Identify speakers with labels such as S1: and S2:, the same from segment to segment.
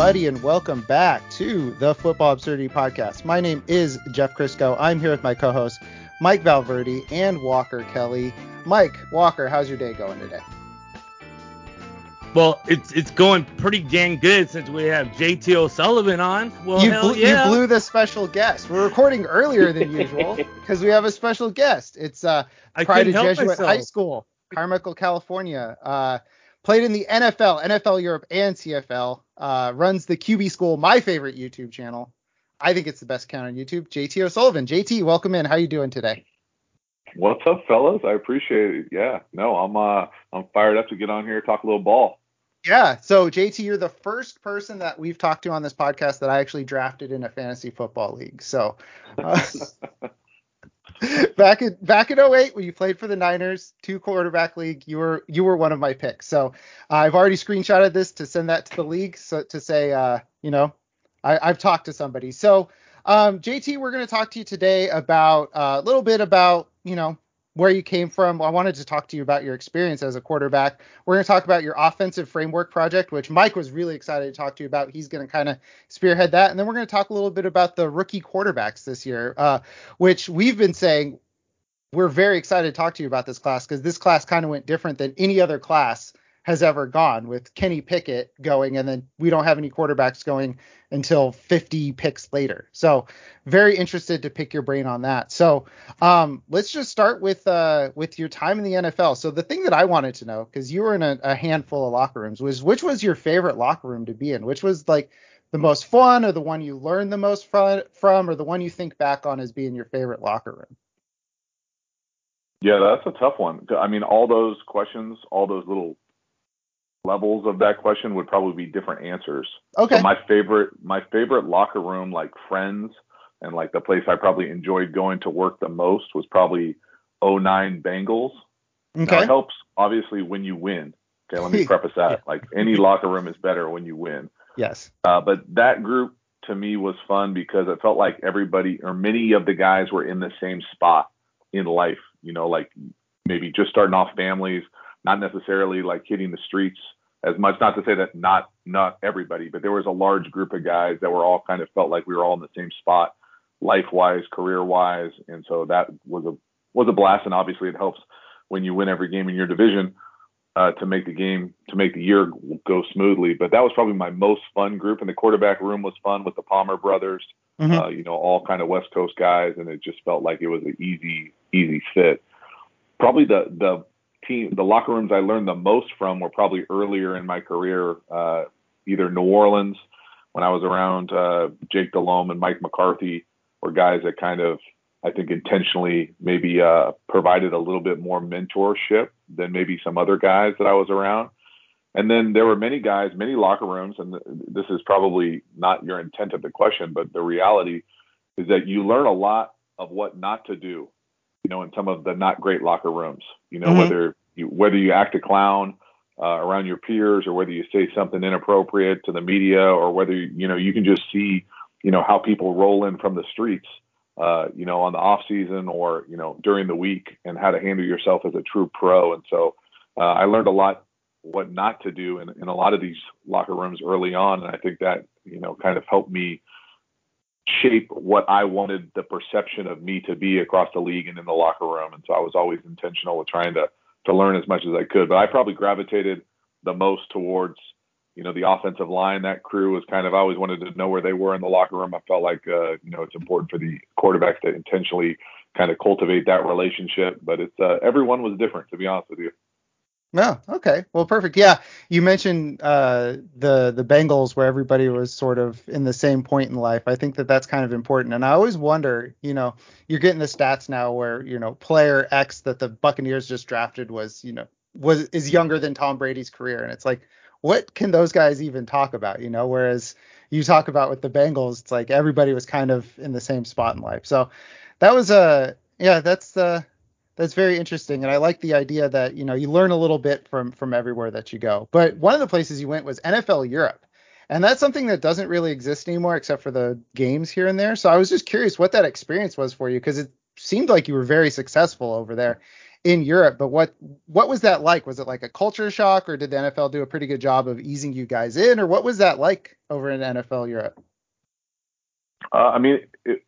S1: everybody, and welcome back to the Football Absurdity Podcast. My name is Jeff Crisco. I'm here with my co hosts, Mike Valverde and Walker Kelly. Mike, Walker, how's your day going today?
S2: Well, it's it's going pretty dang good since we have JT O'Sullivan on. Well,
S1: you, blew,
S2: yeah.
S1: you blew the special guest. We're recording earlier than usual because we have a special guest. It's uh, Pride of Jesuit
S2: myself.
S1: High School, Carmichael, California. Uh, played in the NFL, NFL Europe, and CFL. Uh, runs the QB School, my favorite YouTube channel. I think it's the best count on YouTube. JT O'Sullivan. JT, welcome in. How are you doing today?
S3: What's up, fellas? I appreciate it. Yeah, no, I'm uh, I'm fired up to get on here talk a little ball.
S1: Yeah. So JT, you're the first person that we've talked to on this podcast that I actually drafted in a fantasy football league. So uh, back in back in 08 when you played for the Niners, two quarterback league, you were you were one of my picks. So uh, I've already screenshotted this to send that to the league so to say uh, you know, I, I've talked to somebody. So um, JT, we're going to talk to you today about uh, a little bit about you know where you came from. I wanted to talk to you about your experience as a quarterback. We're going to talk about your offensive framework project, which Mike was really excited to talk to you about. He's going to kind of spearhead that. And then we're going to talk a little bit about the rookie quarterbacks this year, uh, which we've been saying we're very excited to talk to you about this class because this class kind of went different than any other class has ever gone with Kenny Pickett going, and then we don't have any quarterbacks going until 50 picks later. So very interested to pick your brain on that. So um, let's just start with uh, with your time in the NFL. So the thing that I wanted to know, because you were in a, a handful of locker rooms, was which was your favorite locker room to be in? Which was like the most fun, or the one you learned the most from, from, or the one you think back on as being your favorite locker room?
S3: Yeah, that's a tough one. I mean, all those questions, all those little levels of that question would probably be different answers.
S1: Okay.
S3: So my favorite, my favorite locker room, like friends, and like the place I probably enjoyed going to work the most was probably 09 Bengals. Now
S1: Okay.
S3: it helps obviously when you win. Okay, let me preface that. Like any locker room is better when you win.
S1: Yes.
S3: Uh, but that group to me was fun because it felt like everybody or many of the guys were in the same spot in life. You know, like maybe just starting off families, not necessarily like hitting the streets as much. Not to say that not not everybody, but there was a large group of guys that were all kind of felt like we were all in the same spot, life wise, career wise, and so that was a was a blast. And obviously, it helps when you win every game in your division uh, to make the game to make the year go smoothly. But that was probably my most fun group, and the quarterback room was fun with the Palmer brothers.
S1: Mhm.
S3: Uh, you know, all kind of West Coast guys, and it just felt like it was an easy easy fit. Probably the the team the locker rooms I learned the most from were probably earlier in my career, uh, either New Orleans when I was around uh, Jake Delhomme and Mike McCarthy, were guys that kind of I think intentionally maybe uh, provided a little bit more mentorship than maybe some other guys that I was around. And then there were many guys, many locker rooms, and th- this is probably not your intent of the question, but the reality is that you learn a lot of what not to do, you know, in some of the not great locker rooms. You know,
S1: Mhm.
S3: whether you whether you act a clown uh, around your peers, or whether you say something inappropriate to the media, or whether you know you can just see, you know, how people roll in from the streets uh, you know, on the off season or, you know, during the week and how to handle yourself as a true pro. And so uh, I learned a lot what not to do in, in a lot of these locker rooms early on. And I think that, you know, kind of helped me shape what I wanted the perception of me to be across the league and in the locker room. And so I was always intentional with trying to, to learn as much as I could, but I probably gravitated the most towards, you know, the offensive line. That crew was kind of, I always wanted to know where they were in the locker room. I felt like, uh, you know, it's important for the quarterbacks to intentionally kind of cultivate that relationship, but it's, uh, everyone was different, to be honest with you.
S1: No, okay. Well, perfect. Yeah, you mentioned uh, the the Bengals where everybody was sort of in the same point in life. I think that that's kind of important. And I always wonder, you know, you're getting the stats now where you know player X that the Buccaneers just drafted was, you know, was is younger than Tom Brady's career, and it's like, what can those guys even talk about? You know, whereas you talk about with the Bengals, it's like everybody was kind of in the same spot in life. So that was a uh, yeah, that's uh that's very interesting and i like the idea that you know you learn a little bit from from everywhere that you go but one of the places you went was nfl europe and that's something that doesn't really exist anymore except for the games here and there so i was just curious what that experience was for you because it seemed like you were very successful over there in Europe. But what what was that like? Was it like a culture shock, or did the NFL do a pretty good job of easing you guys in, or what was that like over in NFL Europe?
S3: Uh, I mean, it,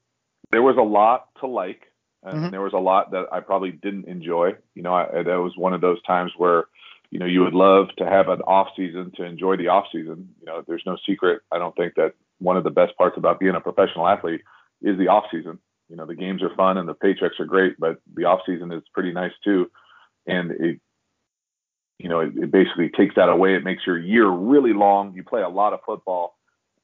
S3: there was a lot to like, and mm-hmm. there was a lot that I probably didn't enjoy. You know, I, that was one of those times where you know you would love to have an off season to enjoy the off season. You know, there's no secret. I don't think that one of the best parts about being a professional athlete is the off season you know the games are fun and the paychecks are great, but the off season is pretty nice too. And it, you know, it, it basically takes that away. It makes your year really long. You play a lot of football.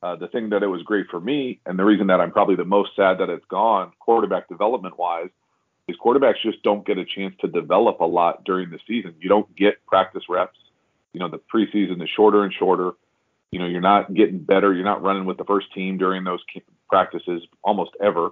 S3: Uh, the thing that it was great for me, and the reason that I'm probably the most sad that it's gone, quarterback development wise, is quarterbacks just don't get a chance to develop a lot during the season. You don't get practice reps. You know, the preseason is shorter and shorter. You know, you're not getting better. You're not running with the first team during those practices almost ever.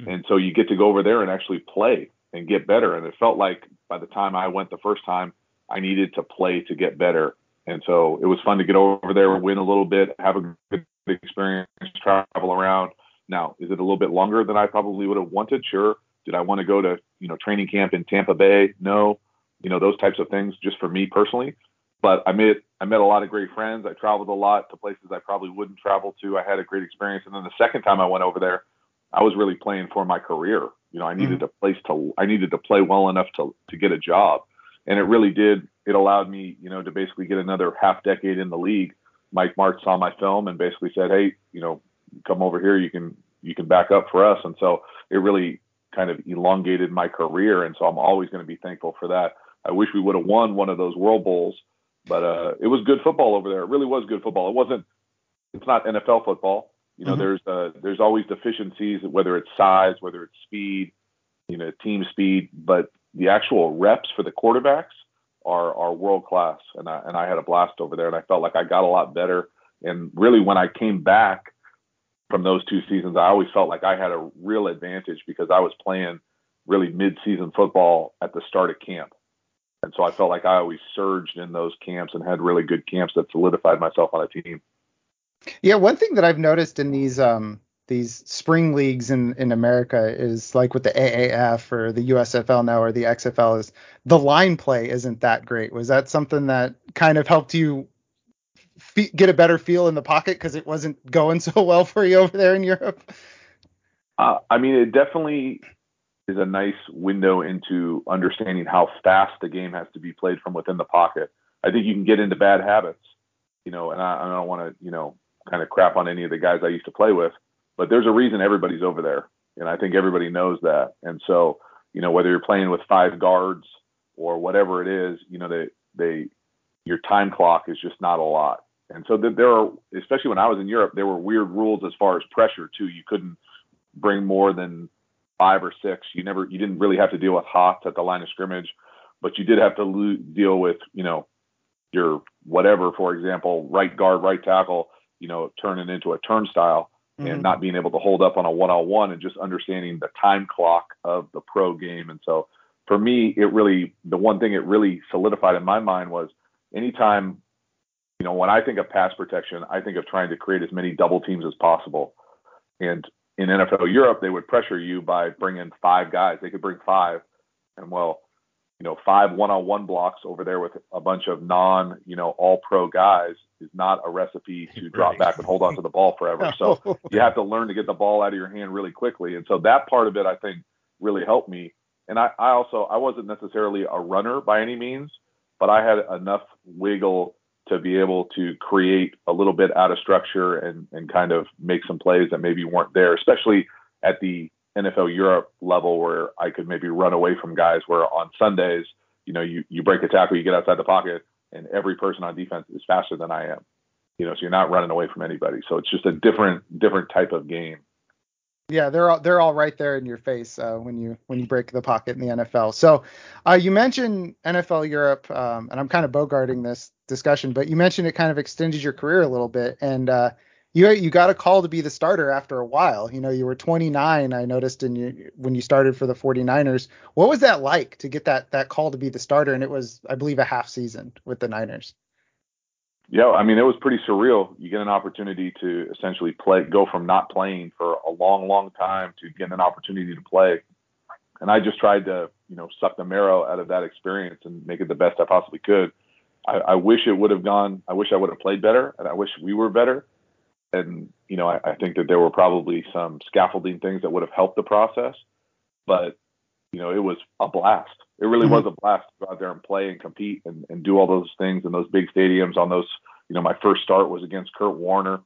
S3: Hmm. And so you get to go over there and actually play and get better. And it felt like by the time I went the first time, I needed to play to get better. And so it was fun to get over there, win a little bit, have a good experience, travel around. Now, is it a little bit longer than I probably would have wanted? Sure. Did I want to go to, you know, training camp in Tampa Bay? No. You know, those types of things just for me personally. But I met I met a lot of great friends. I traveled a lot to places I probably wouldn't travel to. I had a great experience. And then the second time I went over there, I was really playing for my career. You know, I needed mm-hmm. a place to I needed to play well enough to to get a job, and it really did. It allowed me, you know, to basically get another half decade in the league. Mike Martz saw my film and basically said, "Hey, you know, come over here. You can you can back up for us." And so it really kind of elongated my career, and so I'm always going to be thankful for that. I wish we would have won one of those World Bowls, but uh, it was good football over there. It really was good football. It wasn't. It's not NFL football you know, mm-hmm. there's uh, there's always deficiencies, whether it's size, whether it's speed, you know, team speed, but the actual reps for the quarterbacks are are world class. And I and I had a blast over there, and I felt like I got a lot better. And really, when I came back from those two seasons, I always felt like I had a real advantage because I was playing really mid-season football at the start of camp. And so I felt like I always surged in those camps and had really good camps that solidified myself on a team.
S1: Yeah, one thing that I've noticed in these um these spring leagues in in America is like with the AAF or the USFL now or the XFL is the line play isn't that great. Was that something that kind of helped you get a better feel in the pocket because it wasn't going so well for you over there in Europe?
S3: Uh, I mean, it definitely is a nice window into understanding how fast the game has to be played from within the pocket. I think you can get into bad habits, you know, and I, I don't want to, you know, kind of crap on any of the guys I used to play with, but there's a reason everybody's over there, and I think everybody knows that. And so, you know, whether you're playing with five guards or whatever it is, you know, they they your time clock is just not a lot. And so there are, especially when I was in Europe, there were weird rules as far as pressure too. You couldn't bring more than five or six. You never, you didn't really have to deal with hots at the line of scrimmage, but you did have to lo- deal with, you know, your whatever, for example, right guard, right tackle you know, turning into a turnstile mm-hmm. and not being able to hold up on a one-on-one and just understanding the time clock of the pro game. And so for me, it really, the one thing it really solidified in my mind was anytime, you know, when I think of pass protection, I think of trying to create as many double teams as possible. And in NFL Europe, they would pressure you by bringing five guys. They could bring five. And well, you know, five one-on-one blocks over there with a bunch of non, you know, all-pro guys is not a recipe to drop back and hold on to the ball forever. So you have to learn to get the ball out of your hand really quickly. And so that part of it, I think, really helped me. And I, I also, I wasn't necessarily a runner by any means, but I had enough wiggle to be able to create a little bit out of structure and, and kind of make some plays that maybe weren't there, especially at the NFL Europe level where I could maybe run away from guys where on Sundays, you know, you, you break a tackle, you get outside the pocket, and every person on defense is faster than I am. You know, so you're not running away from anybody. So it's just a different different type of game.
S1: Yeah, they're all they're all right there in your face uh, when you when you break the pocket in the NFL. So uh, you mentioned NFL Europe, um, and I'm kind of bogarting this discussion, but you mentioned it kind of extended your career a little bit, and uh, you you got a call to be the starter after a while. You know, you were 29. I noticed in you when you started for the 49ers. What was that like to get that that call to be the starter? And it was, I believe, a half season with the Niners.
S3: Yeah, I mean, it was pretty surreal. You get an opportunity to essentially play, go from not playing for a long, long time to getting an opportunity to play. and I just tried to, you know, suck the marrow out of that experience and make it the best I possibly could. I, I wish it would have gone. I wish I would have played better, and I wish we were better. And you know, I, I think that there were probably some scaffolding things that would have helped the process, but you know, it was a blast. It really mm-hmm. was a blast to go out there and play and compete and, and do all those things in those big stadiums. On those, you know, my first start was against Kurt Warner.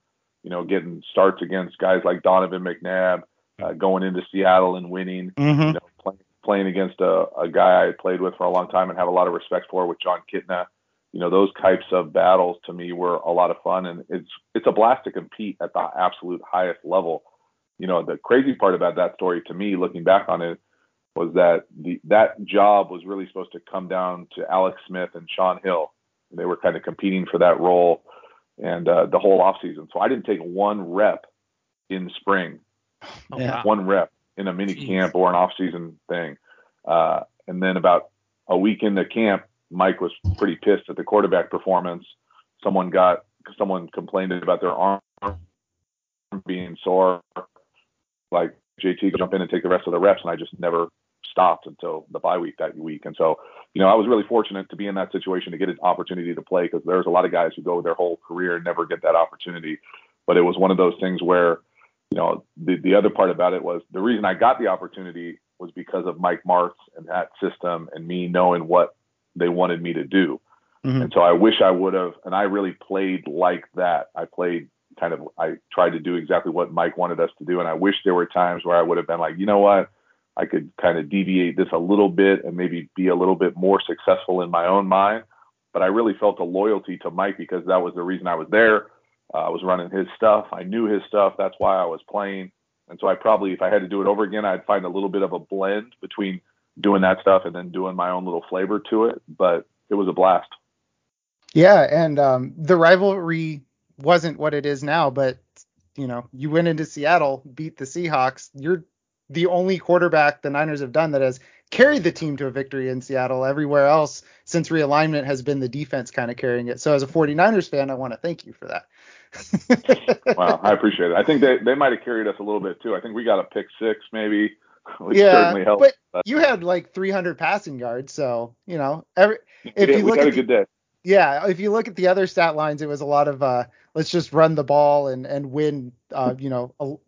S3: You know, getting starts against guys like Donovan McNabb, uh, going into Seattle and winning. Mm-hmm. You know, playing, playing against a, a guy I played with for a long time and have a lot of respect for, with Jon Kitna you know those types of battles to me were a lot of fun and it's it's a blast to compete at the absolute highest level. You know the crazy part about that story to me looking back on it was that the that job was really supposed to come down to Alex Smith and Shaun Hill. And they were kind of competing for that role and uh, the whole off season so I didn't take one rep in spring. Oh, yeah. one rep in a mini camp or an off season thing. Uh, and then about a week into camp Mike was pretty pissed at the quarterback performance. Someone got someone complained about their arm being sore. Like JT could jump in and take the rest of the reps, and I just never stopped until the bye week that week. And so, you know, I was really fortunate to be in that situation to get an opportunity to play because there's a lot of guys who go their whole career and never get that opportunity. But it was one of those things where, you know, the the other part about it was the reason I got the opportunity was because of Mike Martz and that system and me knowing what they wanted me to do. Mm-hmm. And so I wish I would have, and I really played like that. I played kind of, I tried to do exactly what Mike wanted us to do. And I wish there were times where I would have been like, you know what, I could kind of deviate this a little bit and maybe be a little bit more successful in my own mind. But I really felt a loyalty to Mike because that was the reason I was there. Uh, I was running his stuff. I knew his stuff. That's why I was playing. And so I probably, if I had to do it over again, I'd find a little bit of a blend between doing that stuff and then doing my own little flavor to it. But it was a blast.
S1: Yeah, and um, the rivalry wasn't what it is now, but you know, you went into Seattle, beat the Seahawks. You're the only quarterback the Niners have done that has carried the team to a victory in Seattle. Everywhere else since realignment has been the defense kind of carrying it. So as a 49ers fan, I want to thank you for that.
S3: wow, I appreciate it. I think they, they might have carried us a little bit too. I think we got a pick six maybe which
S1: yeah, certainly helped. But, but you had like 300 passing yards, so you know, every if
S3: yeah,
S1: you
S3: look
S1: at
S3: a good day.
S1: Yeah, if you look at the other stat lines, it was a lot of uh, let's just run the ball and and win, uh, you know,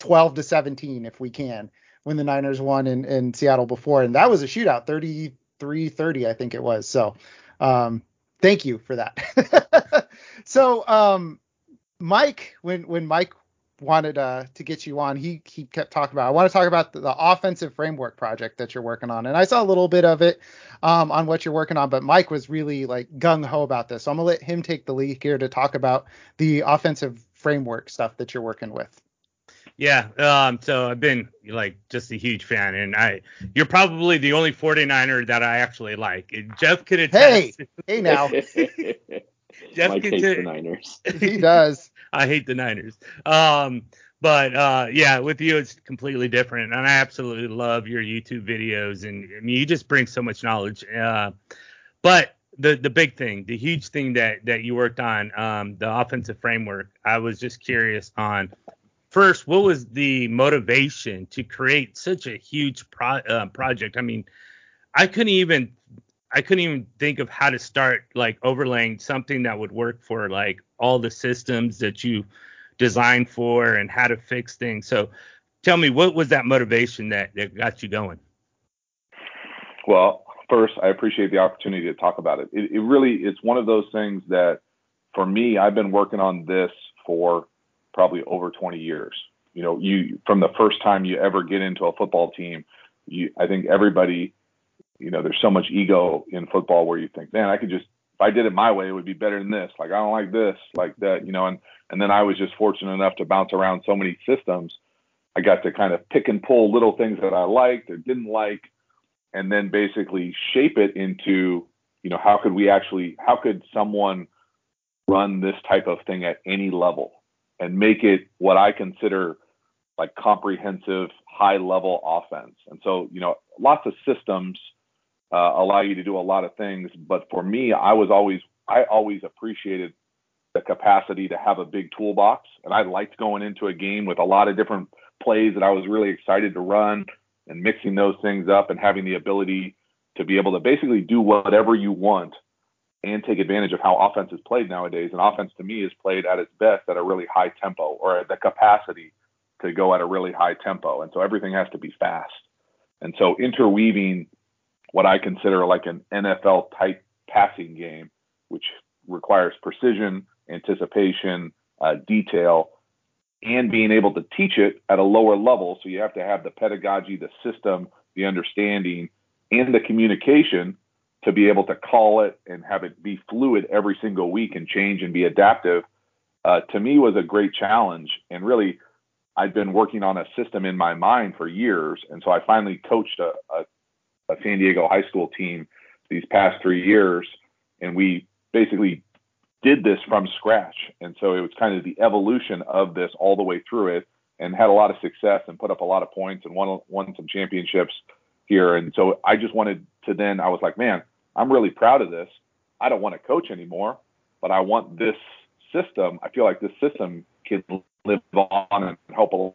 S1: 12 to 17 if we can. When the Niners won in, in Seattle before, and that was a shootout, 33-30, I think it was. So, um, thank you for that. so, um, Mike, when when Mike wanted uh, to get you on, he he kept talking about. I want to talk about the, the, offensive framework project that you're working on, and I saw a little bit of it um, on what you're working on, but Mike was really like gung ho about this, so I'm gonna let him take the lead here to talk about the offensive framework stuff that you're working with.
S2: Yeah, um, so I've been like just a huge fan, and I you're probably the only 49er that I actually like. Jeff could attest.
S1: Hey, hey now.
S4: Jeff Mike hates the Niners.
S1: he does.
S2: I hate the Niners. Um, but uh, yeah, with you it's completely different, and I absolutely love your YouTube videos, and I mean you just bring so much knowledge. Uh, but the the big thing, the huge thing that that you worked on, um, the offensive framework, I was just curious on. First, what was the motivation to create such a huge pro, uh, project? I mean, I couldn't even I couldn't even think of how to start like overlaying something that would work for like all the systems that you designed for and how to fix things. So tell me what was that motivation that, that got you going?
S3: Well, first, I appreciate the opportunity to talk about it. it. It really it's one of those things that for me, I've been working on this for probably over 20 years. You know, you from the first time you ever get into a football team, you I think everybody you know, there's so much ego in football where you think, man, I could just if I did it my way, it would be better than this. Like I don't like this, like that, you know. And and then I was just fortunate enough to bounce around so many systems. I got to kind of pick and pull little things that I liked or didn't like, and then basically shape it into, you know, how could we actually, how could someone run this type of thing at any level and make it what I consider like comprehensive, high level offense. And so, you know, lots of systems uh, allow you to do a lot of things. But for me, I was always I always appreciated the capacity to have a big toolbox, and I liked going into a game with a lot of different plays that I was really excited to run. and mixing those things up and having the ability to be able to basically do whatever you want and take advantage of how offense is played nowadays. And offense to me is played at its best at a really high tempo or at the capacity to go at a really high tempo. And so everything has to be fast. And so interweaving what I consider like an NFL type passing game, which requires precision, anticipation, uh, detail, and being able to teach it at a lower level. So you have to have the pedagogy, the system, the understanding, and the communication to be able to call it and have it be fluid every single week and change and be adaptive. Uh, to me was a great challenge and really I'd been working on a system in my mind for years. And so I finally coached a, a, a San Diego high school team these past three years. And we basically did this from scratch. And so it was kind of the evolution of this all the way through it and had a lot of success and put up a lot of points and won, won some championships here. And so I just wanted to then, I was like, man, I'm really proud of this. I don't want to coach anymore, but I want this system. I feel like this system can live on and help a lot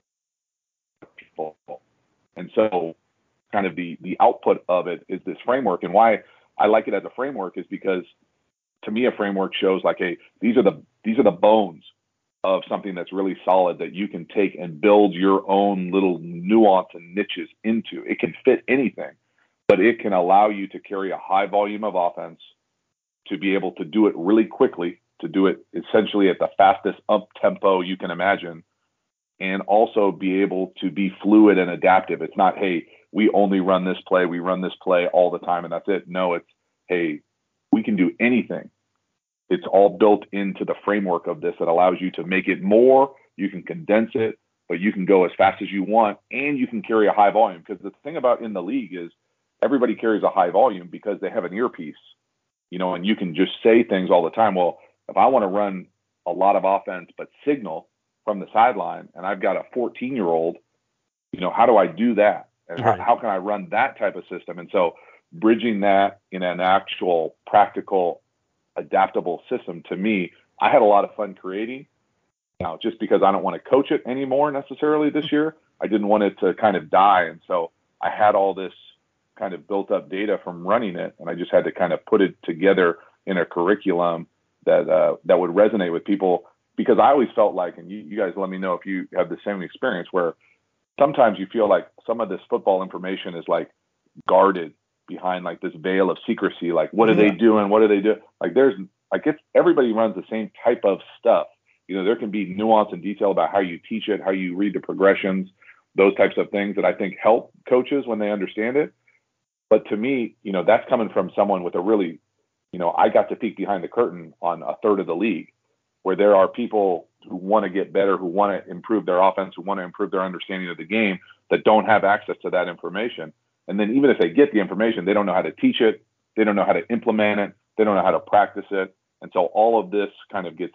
S3: of people. And so, kind of the the output of it is this framework. And why I like it as a framework is because to me a framework shows like hey, these are the these are the bones of something that's really solid that you can take and build your own little nuance and niches into. It can fit anything, but it can allow you to carry a high volume of offense, to be able to do it really quickly, to do it essentially at the fastest up tempo you can imagine, and also be able to be fluid and adaptive. It's not, hey, we only run this play, we run this play all the time, and that's it. No, it's, hey, we can do anything. It's all built into the framework of this that allows you to make it more, you can condense it, but you can go as fast as you want and you can carry a high volume. Because the thing about in the league is everybody carries a high volume because they have an earpiece, you know, and you can just say things all the time. Well, if I want to run a lot of offense but signal from the sideline and I've got a 14 year old, you know, how do I do that? And right. how, how can I run that type of system? And so bridging that in an actual practical, adaptable system to me, I had a lot of fun creating. Now, just because I don't want to coach it anymore necessarily this year, I didn't want it to kind of die. And so I had all this kind of built up data from running it, and I just had to kind of put it together in a curriculum that uh, that would resonate with people. Because I always felt like, and you, you guys let me know if you have the same experience, where sometimes you feel like some of this football information is like guarded behind like this veil of secrecy. Like, what are yeah. they doing? What are they doing? Like, there's like it's everybody runs the same type of stuff. You know, there can be nuance and detail about how you teach it, how you read the progressions, those types of things that I think help coaches when they understand it. But to me, you know, that's coming from someone with a really, you know, I got to peek behind the curtain on a third of the league where there are people who want to get better, who want to improve their offense, who want to improve their understanding of the game that don't have access to that information. And then even if they get the information, they don't know how to teach it, they don't know how to implement it, they don't know how to practice it. And so all of this kind of gets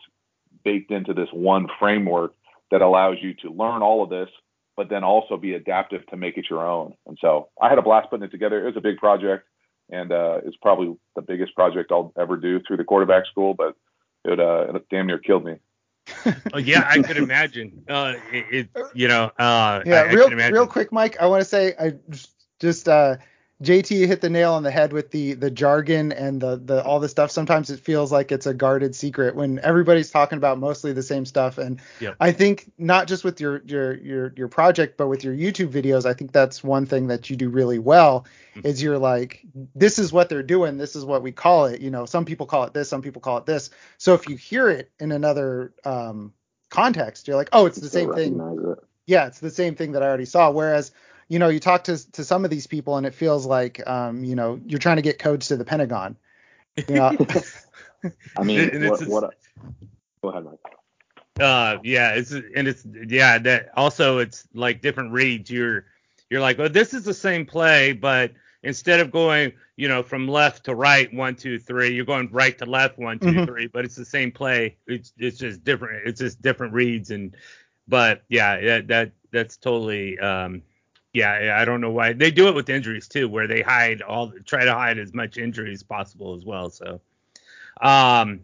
S3: baked into this one framework that allows you to learn all of this, but then also be adaptive to make it your own. And so I had a blast putting it together. It was a big project, and uh, it's probably the biggest project I'll ever do through the quarterback school, but it, uh, it damn near killed me.
S2: oh, yeah, I could imagine. Uh, it, it, you know, uh,
S1: yeah, I, real, I real quick, Mike. I want to say, I just uh, JT hit the nail on the head with the the jargon and the the all the stuff. Sometimes it feels like it's a guarded secret when everybody's talking about mostly the same stuff. And yep. I think not just with your your your your project, but with your YouTube videos, I think that's one thing that you do really well. Mm-hmm. Is you're like, this is what they're doing. This is what we call it. You know, some people call it this, some people call it this. So if you hear it in another um, context, you're like, oh, it's the same thing. It. Yeah, it's the same thing that I already saw. Whereas you know, you talk to to some of these people and it feels like, um, you know, you're trying to get codes to the Pentagon. You know?
S4: I mean, what, what, go ahead, Mike.
S2: Uh, yeah, it's and it's yeah that also it's like different reads. You're you're like, well, this is the same play, but instead of going, you know, from left to right, one, two, three, you're going right to left, one, two, mm-hmm. three, but it's the same play. It's it's just different. It's just different reads and, but yeah, that that that's totally um yeah, I don't know why they do it with injuries too, where they hide all, try to hide as much injury as possible as well. So, um,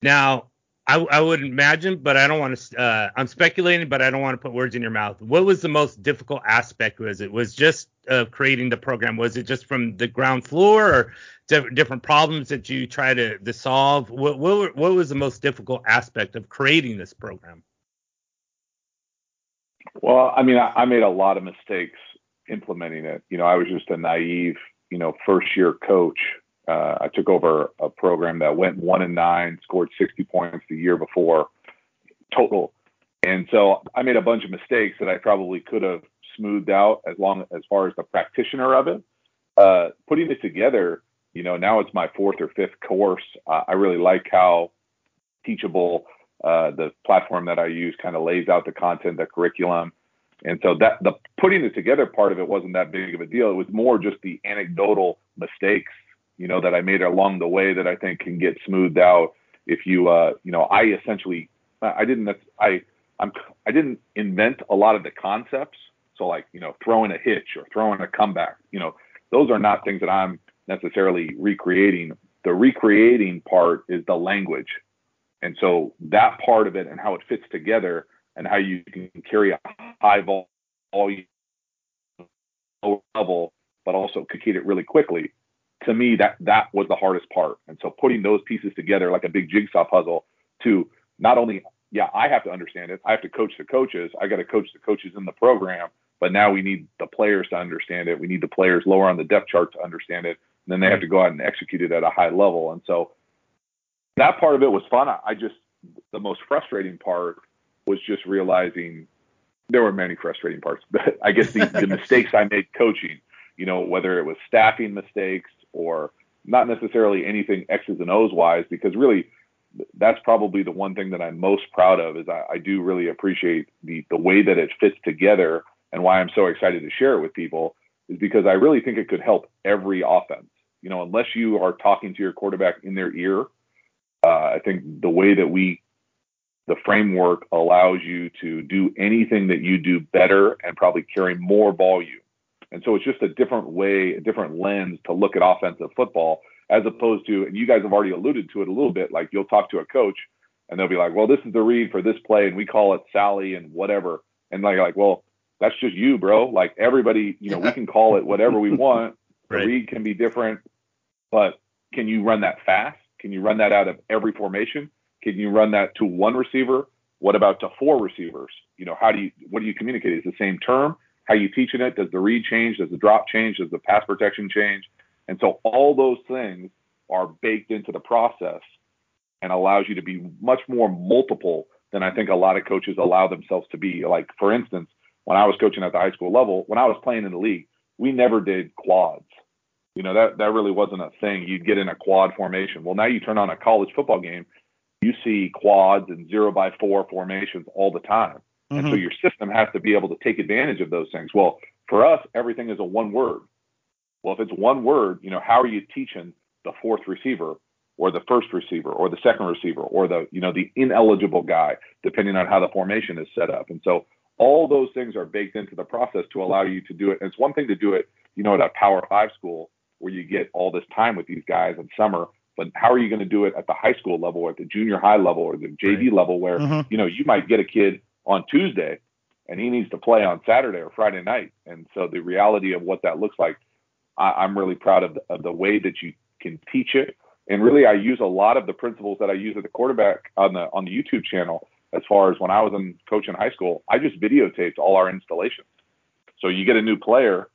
S2: now I, I would imagine, but I don't want to. Uh, I'm speculating, but I don't want to put words in your mouth. What was the most difficult aspect? Was it was just uh, creating the program? Was it just from the ground floor, or different problems that you try to, to solve? What, what what was the most difficult aspect of creating this program?
S3: Well, I mean, I, I made a lot of mistakes implementing it. You know, I was just a naive, you know, first year coach. Uh, I took over a program that went one and nine, scored 60 points the year before total. And so I made a bunch of mistakes that I probably could have smoothed out as long as far as the practitioner of it. Uh, putting it together, you know, now it's my fourth or fifth course. Uh, I really like how teachable uh, the platform that I use kind of lays out the content, the curriculum. And so that the putting it together part of it wasn't that big of a deal. It was more just the anecdotal mistakes, you know, that I made along the way that I think can get smoothed out if you, uh, you know, I essentially, I didn't, I, I'm, I didn't invent a lot of the concepts. So like, you know, throwing a hitch or throwing a comeback, you know, those are not things that I'm necessarily recreating. The recreating part is the language. And so that part of it and how it fits together and how you can carry a high volume level, but also communicate it really quickly. To me, that that was the hardest part. And so putting those pieces together like a big jigsaw puzzle to not only, yeah, I have to understand it. I have to coach the coaches. I got to coach the coaches in the program. But now we need the players to understand it. We need the players lower on the depth chart to understand it. And then they have to go out and execute it at a high level. And so that part of it was fun. I just the most frustrating part was just realizing there were many frustrating parts. But I guess the, the mistakes I made coaching, you know, whether it was staffing mistakes or not necessarily anything X's and O's wise, because really that's probably the one thing that I'm most proud of is I, I do really appreciate the the way that it fits together and why I'm so excited to share it with people is because I really think it could help every offense. You know, unless you are talking to your quarterback in their ear, uh, I think the way that we the framework allows you to do anything that you do better and probably carry more volume. And so it's just a different way, a different lens to look at offensive football as opposed to, and you guys have already alluded to it a little bit, like you'll talk to a coach and they'll be like, well, this is the read for this play and we call it Sally and whatever. And like, like, well, that's just you, bro. Like everybody, you know, we can call it whatever we want. right. The read can be different, but can you run that fast? Can you run that out of every formation? Can you run that to one receiver? What about to four receivers? You know, how do you what do you communicate? Is the same term? How you teaching it? Does the read change? Does the drop change? Does the pass protection change? And so all those things are baked into the process and allows you to be much more multiple than I think a lot of coaches allow themselves to be. Like for instance, when I was coaching at the high school level, when I was playing in the league, we never did quads. You know, that that really wasn't a thing. You'd get in a quad formation. Well, now you turn on a college football game you see quads and zero by four formations all the time. Mm-hmm. And so mm-hmm. your system has to be able to take advantage of those things. Well, for us, everything is a one word. Well, if it's one word, you know, how are you teaching the fourth receiver or the first receiver or the second receiver or the, you know, the ineligible guy, depending on how the formation is set up. And so all those things are baked into the process to allow you to do it. And it's one thing to do it, you know, at a power five school where you get all this time with these guys in summer but how are you going to do it at the high school level or at the junior high level or the JV level where, mm-hmm. you know, you might get a kid on Tuesday and he needs to play on Saturday or Friday night. And so the reality of what that looks like, I, am really proud of the, of the way that you can teach it. And really, I use a lot of the principles that I use at the quarterback on the on the YouTube channel. As far as when I was a coach in coaching high school, I just videotaped all our installations. So you get a new player,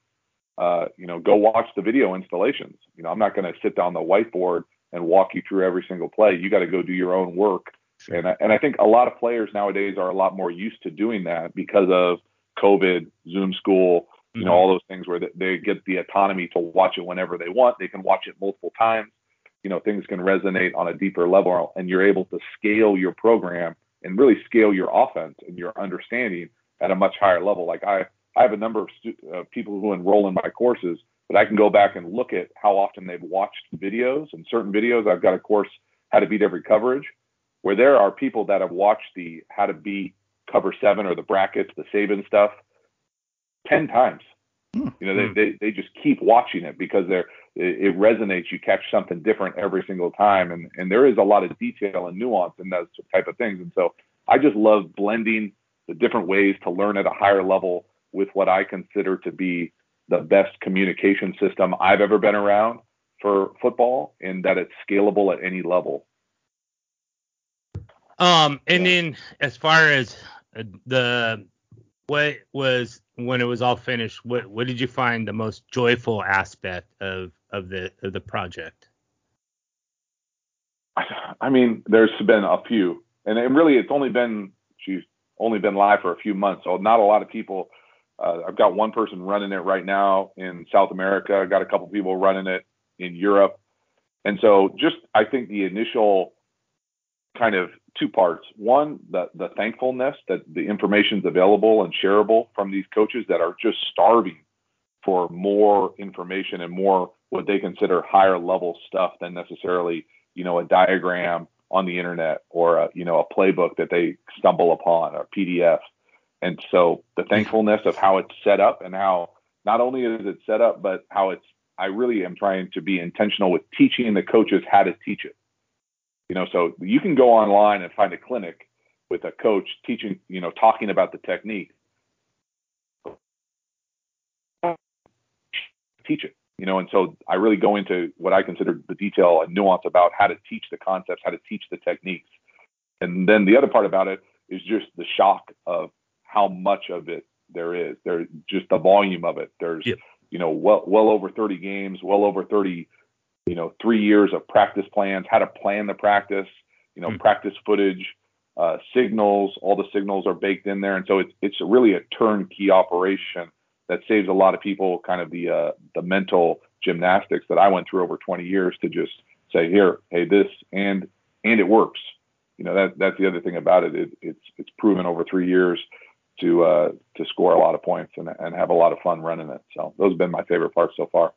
S3: uh, you know, go watch the video installations. You know, I'm not going to sit down the whiteboard and walk you through every single play. You got to go do your own work. Sure. And I, and I think a lot of players nowadays are a lot more used to doing that because of COVID, Zoom school, you mm-hmm. know, all those things where they get the autonomy to watch it whenever they want. They can watch it multiple times. You know, things can resonate on a deeper level, and you're able to scale your program and really scale your offense and your understanding at a much higher level. Like I, I have a number of stu- uh, people who enroll in my courses but I can go back and look at how often they've watched videos and certain videos. I've got a course, How to Beat Every Coverage, where there are people that have watched the How to Beat Cover Seven or the brackets, the Saban stuff, ten times. Hmm. You know, they, hmm. they they just keep watching it because they're it, it, resonates. You catch something different every single time, and and there is a lot of detail and nuance in those type of things. And so I just love blending the different ways to learn at a higher level with what I consider to be the best communication system I've ever been around for football, and that it's scalable at any level.
S2: Um, and yeah. then as far as uh, the what was when it was all finished, what what did you find the most joyful aspect of of the of the project?
S3: I mean, there's been a few, and it really it's only been she's only been live for a few months, so not a lot of people. Uh, I've got one person running it right now in South America. I've got a couple people running it in Europe, and so just I think the initial kind of two parts. One, the the thankfulness that the information is available and shareable from these coaches that are just starving for more information and more what they consider higher level stuff than necessarily you know a diagram on the internet or a, you know a playbook that they stumble upon or PDF. And so the thankfulness of how it's set up and how not only is it set up, but how it's I really am trying to be intentional with teaching the coaches how to teach it. You know, so you can go online and find a clinic with a coach teaching, you know, talking about the technique. Teach it, you know, and so I really go into what I consider the detail and nuance about how to teach the concepts, how to teach the techniques. And then the other part about it is just the shock of how much of it there is. There's just the volume of it. There's yep. you know well well over 30 games, well over 30 you know, three years of practice plans, how to plan the practice, you know, mm-hmm. practice footage, uh, signals, all the signals are baked in there. And so it's, it's really a turnkey operation that saves a lot of people kind of the, uh, the mental gymnastics that I went through over 20 years to just say, here, hey, this, and, and it works. You know, that, that's the other thing about it. it it's, it's proven over three years to, uh, to score a lot of points and, and have a lot of fun running it. So those have been my favorite parts so far.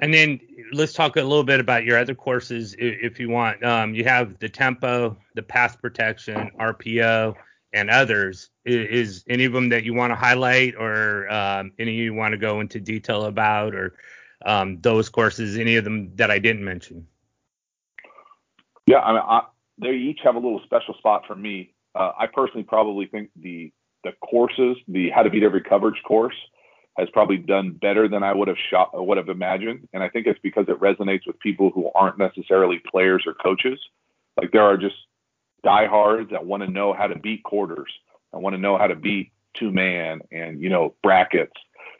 S2: And then let's talk a little bit about your other courses if you want. Um, you have the tempo, the pass protection, RPO, and others. Is, any of them that you want to highlight, or um, any you want to go into detail about, or um, those courses? Any of them that I didn't mention?
S3: Yeah, I mean, I, they each have a little special spot for me. Uh, I personally probably think the the courses, the How to Beat Every Coverage course, has probably done better than I would have shot would have imagined. And I think it's because it resonates with people who aren't necessarily players or coaches. Like there are just diehards that want to know how to beat quarters. I want to know how to beat two man and you know brackets.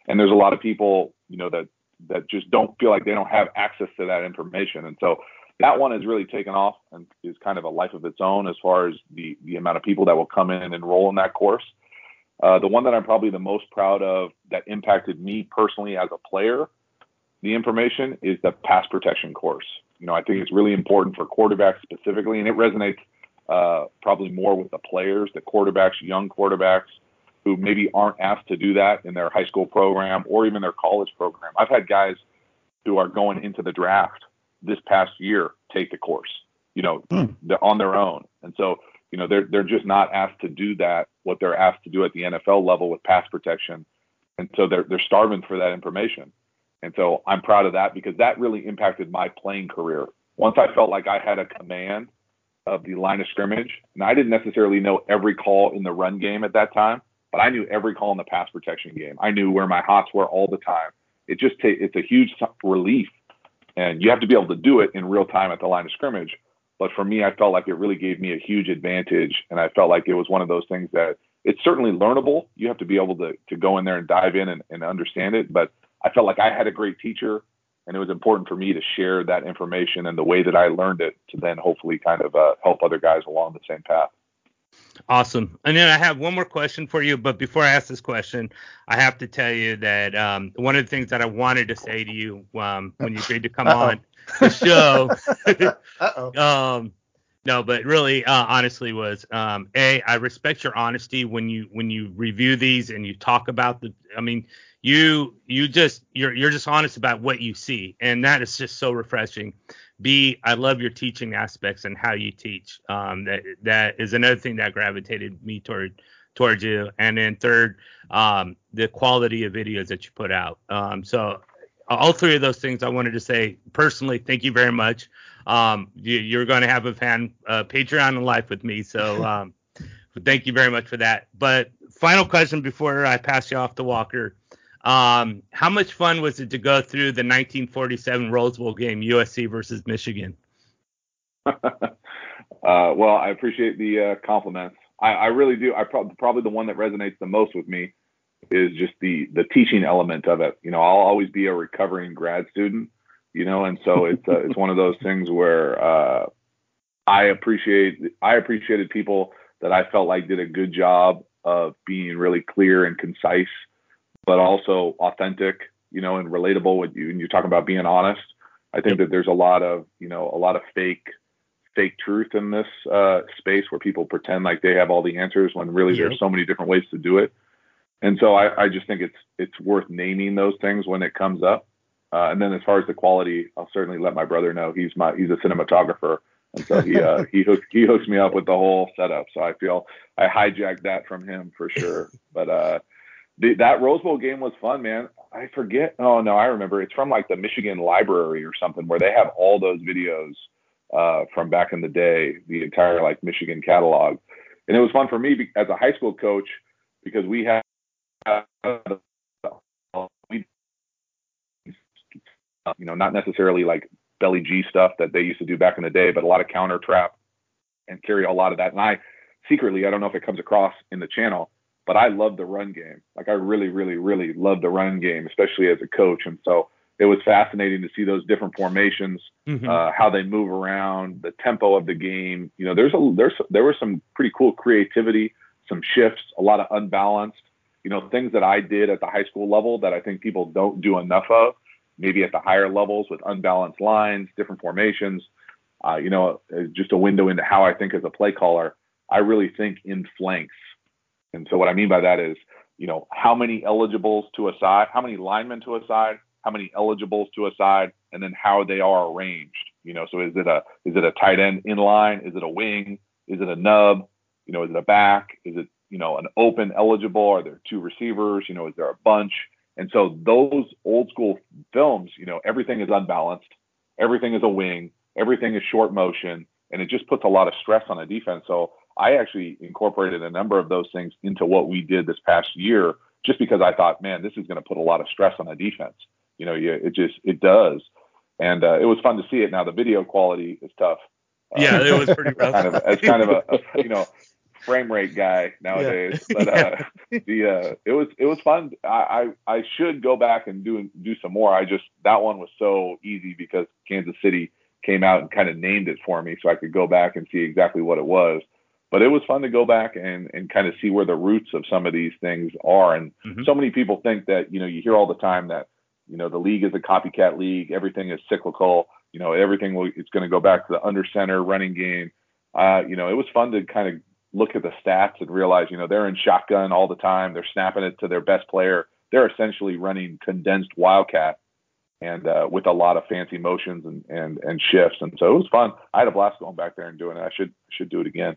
S3: And there's a lot of people you know that that just don't feel like they don't have access to that information. And so that one has really taken off and is kind of a life of its own as far as the the amount of people that will come in and enroll in that course. Uh, the one that I'm probably the most proud of that impacted me personally as a player, the information is the pass protection course. You know, I think it's really important for quarterbacks specifically, and it resonates uh, probably more with the players, the quarterbacks, young quarterbacks who maybe aren't asked to do that in their high school program or even their college program. I've had guys who are going into the draft this past year take the course, you know, mm. on their own. And so you know, they're they're just not asked to do that what they're asked to do at the NFL level with pass protection, and so they're they're starving for that information. And so I'm proud of that because that really impacted my playing career. Once I felt like I had a command of the line of scrimmage, and I didn't necessarily know every call in the run game at that time, but I knew every call in the pass protection game. I knew where my hots were all the time. It just ta- it's a huge relief, and you have to be able to do it in real time at the line of scrimmage. But for me, I felt like it really gave me a huge advantage. And I felt like it was one of those things that it's certainly learnable. You have to be able to, to go in there and dive in and, and understand it. But I felt like I had a great teacher and it was important for me to share that information and the way that I learned it to then hopefully kind of uh, help other guys along the same path.
S2: Awesome. And then I have one more question for you, but before I ask this question, I have to tell you that um, one of the things that I wanted to say to you um, when you agreed to come Uh-oh. on the show. Um, no, but really, uh, honestly, was um, a I respect your honesty when you when you review these and you talk about the. I mean, you you just you're you're just honest about what you see, and that is just so refreshing. B, I love your teaching aspects and how you teach. Um, that that is another thing that gravitated me toward towards you. And then third, um, the quality of videos that you put out. Um, so all three of those things I wanted to say personally. Thank you very much. Um, you, are going to have a fan uh, Patreon in life with me, so um, thank you very much for that. But final question before I pass you off to Walker. Um, how much fun was it to go through the 1947 Rose Bowl game, USC versus Michigan?
S3: uh, well, I appreciate the uh, compliments. I, I, really do. I pro- probably the one that resonates the most with me is just the the teaching element of it. You know, I'll always be a recovering grad student. You know, and so it's uh, it's one of those things where uh, I appreciate I appreciated people that I felt like did a good job of being really clear and concise, but also authentic. You know, and relatable with you. And you're talking about being honest. I think that there's a lot of you know a lot of fake fake truth in this uh, space where people pretend like they have all the answers when really there's so many different ways to do it. And so I, I just think it's it's worth naming those things when it comes up. Uh, and then as far as the quality, I'll certainly let my brother know. He's my he's a cinematographer, and so he uh, he hooks he hooks me up with the whole setup. So I feel I hijacked that from him for sure. But uh, that Rose Bowl game was fun, man. I forget. Oh no, I remember. It's from like the Michigan Library or something where they have all those videos uh, from back in the day, the entire like Michigan catalog, and it was fun for me as a high school coach because we had you know, not necessarily like belly G stuff that they used to do back in the day, but a lot of counter trap and carry a lot of that. And I secretly, I don't know if it comes across in the channel, but I love the run game. Like I really, really, really love the run game, especially as a coach. And so it was fascinating to see those different formations, mm-hmm. uh, how they move around, the tempo of the game. You know, there's a there's there was some pretty cool creativity, some shifts, a lot of unbalanced you know, things that I did at the high school level that I think people don't do enough of, maybe at the higher levels with unbalanced lines, different formations. Uh, you know, just a window into how I think as a play caller. I really think in flanks. And so what I mean by that is, you know, how many eligibles to a side, how many linemen to a side, how many eligibles to a side, and then how they are arranged. You know, so is it a is it a tight end in line? Is it a wing? Is it a nub? You know, is it a back? Is it you know, an open eligible? Are there two receivers? You know, is there a bunch? And so those old school films, you know, everything is unbalanced, everything is a wing, everything is short motion, and it just puts a lot of stress on a defense. So I actually incorporated a number of those things into what we did this past year, just because I thought, man, this is going to put a lot of stress on the defense. You know, yeah, it just it does, and uh, it was fun to see it. Now the video quality is tough.
S2: Yeah, uh, it was pretty rough.
S3: kind of, as kind of a, a you know frame rate guy nowadays. Yeah. But uh, the uh, it was it was fun. I, I I should go back and do do some more. I just that one was so easy because Kansas City came out and kind of named it for me, so I could go back and see exactly what it was. But it was fun to go back and and kind of see where the roots of some of these things are. And mm-hmm. so many people think that you know you hear all the time that you know the league is a copycat league. Everything is cyclical. You know everything will it's going to go back to the under center running game. Uh, you know, it was fun to kind of look at the stats and realize, you know, they're in shotgun all the time. They're snapping it to their best player. They're essentially running condensed wildcat and uh, with a lot of fancy motions and, and and shifts. And so it was fun. I had a blast going back there and doing it. I should should do it again.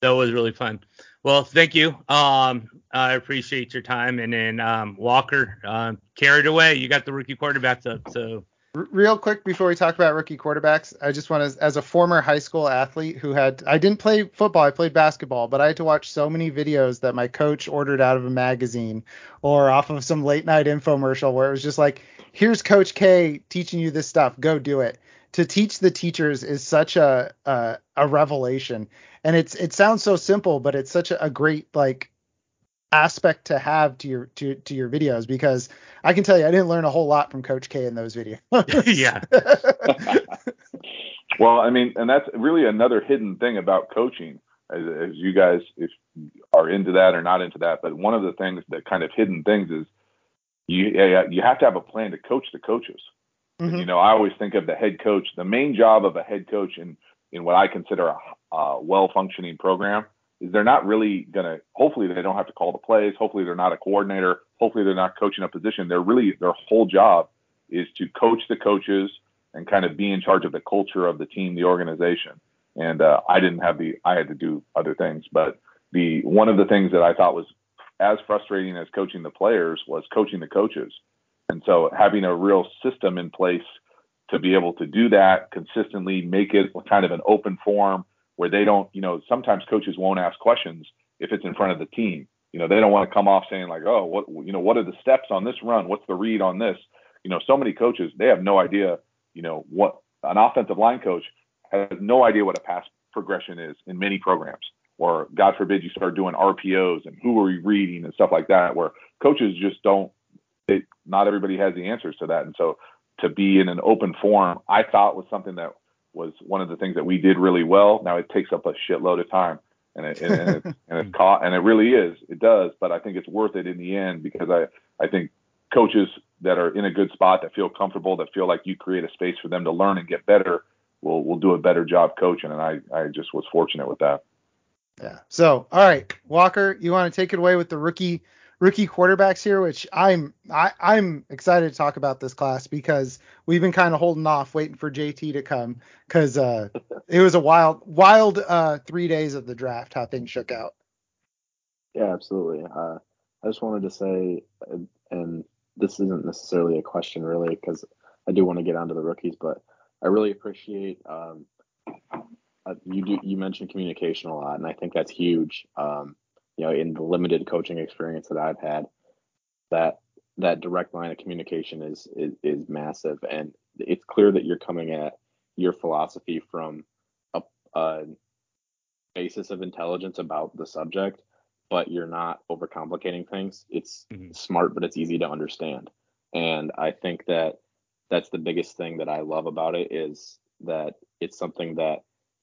S2: That was really fun. Well, thank you. Um, I appreciate your time. And then um, Walker, uh, carried away. You got the rookie quarterbacks up. So
S1: real quick before we talk about rookie quarterbacks, I just want to, as a former high school athlete who had, I didn't play football, I played basketball, but I had to watch so many videos that my coach ordered out of a magazine or off of some late night infomercial where it was just like, here's Coach K teaching you this stuff, go do it. To teach the teachers is such a a, a revelation, and it's it sounds so simple, but it's such a, a great like aspect to have to your to, to your videos because I can tell you I didn't learn a whole lot from Coach K in those videos.
S2: yeah.
S3: well, I mean, and that's really another hidden thing about coaching, as, as you guys if are into that or not into that. But one of the things that kind of hidden things is you you have to have a plan to coach the coaches. Mm-hmm. You know, I always think of the head coach. The main job of a head coach in in what I consider a, a well functioning program is they're not really going to hopefully they don't have to call the plays hopefully they're not a coordinator hopefully they're not coaching a position they're really their whole job is to coach the coaches and kind of be in charge of the culture of the team the organization and uh, i didn't have the i had to do other things but the one of the things that i thought was as frustrating as coaching the players was coaching the coaches And so having a real system in place to be able to do that consistently, make it kind of an open forum where they don't, you know, sometimes coaches won't ask questions if it's in front of the team. You know, they don't want to come off saying like, oh, what, you know, what are the steps on this run? What's the read on this? You know, so many coaches, they have no idea, you know, what an offensive line coach has no idea what a pass progression is in many programs. Or God forbid you start doing RPOs and who are you reading and stuff like that, where coaches just don't. They, not everybody has the answers to that, and so to be in an open forum, I thought was something that was one of the things that we did really well. Now it takes up a shitload of time, and it and, and, it, and it's caught, and it really is, it does. But I think it's worth it in the end because I I think coaches that are in a good spot that feel comfortable that feel like you create a space for them to learn and get better will will do a better job coaching, and I I just was fortunate with that.
S1: Yeah. So, all right, Walker, you want to take it away with the rookie rookie quarterbacks here, which I'm I, I'm excited to talk about this class because we've been kind of holding off, waiting for JT to come because uh, it was a wild wild uh, three days of the draft how things shook out.
S4: Yeah, absolutely. Uh, I just wanted to say, and this isn't necessarily a question really because I do want to get onto the rookies, but I really appreciate um, uh, you do you mentioned communication a lot, and I think that's huge. Um, you know, in the limited coaching experience that I've had, that that direct line of communication is is, is massive, and it's clear that you're coming at your philosophy from a, a basis of intelligence about the subject, but you're not overcomplicating things. It's mm-hmm. smart, but it's easy to understand, and I think that that's the biggest thing that I love about it is that it's something that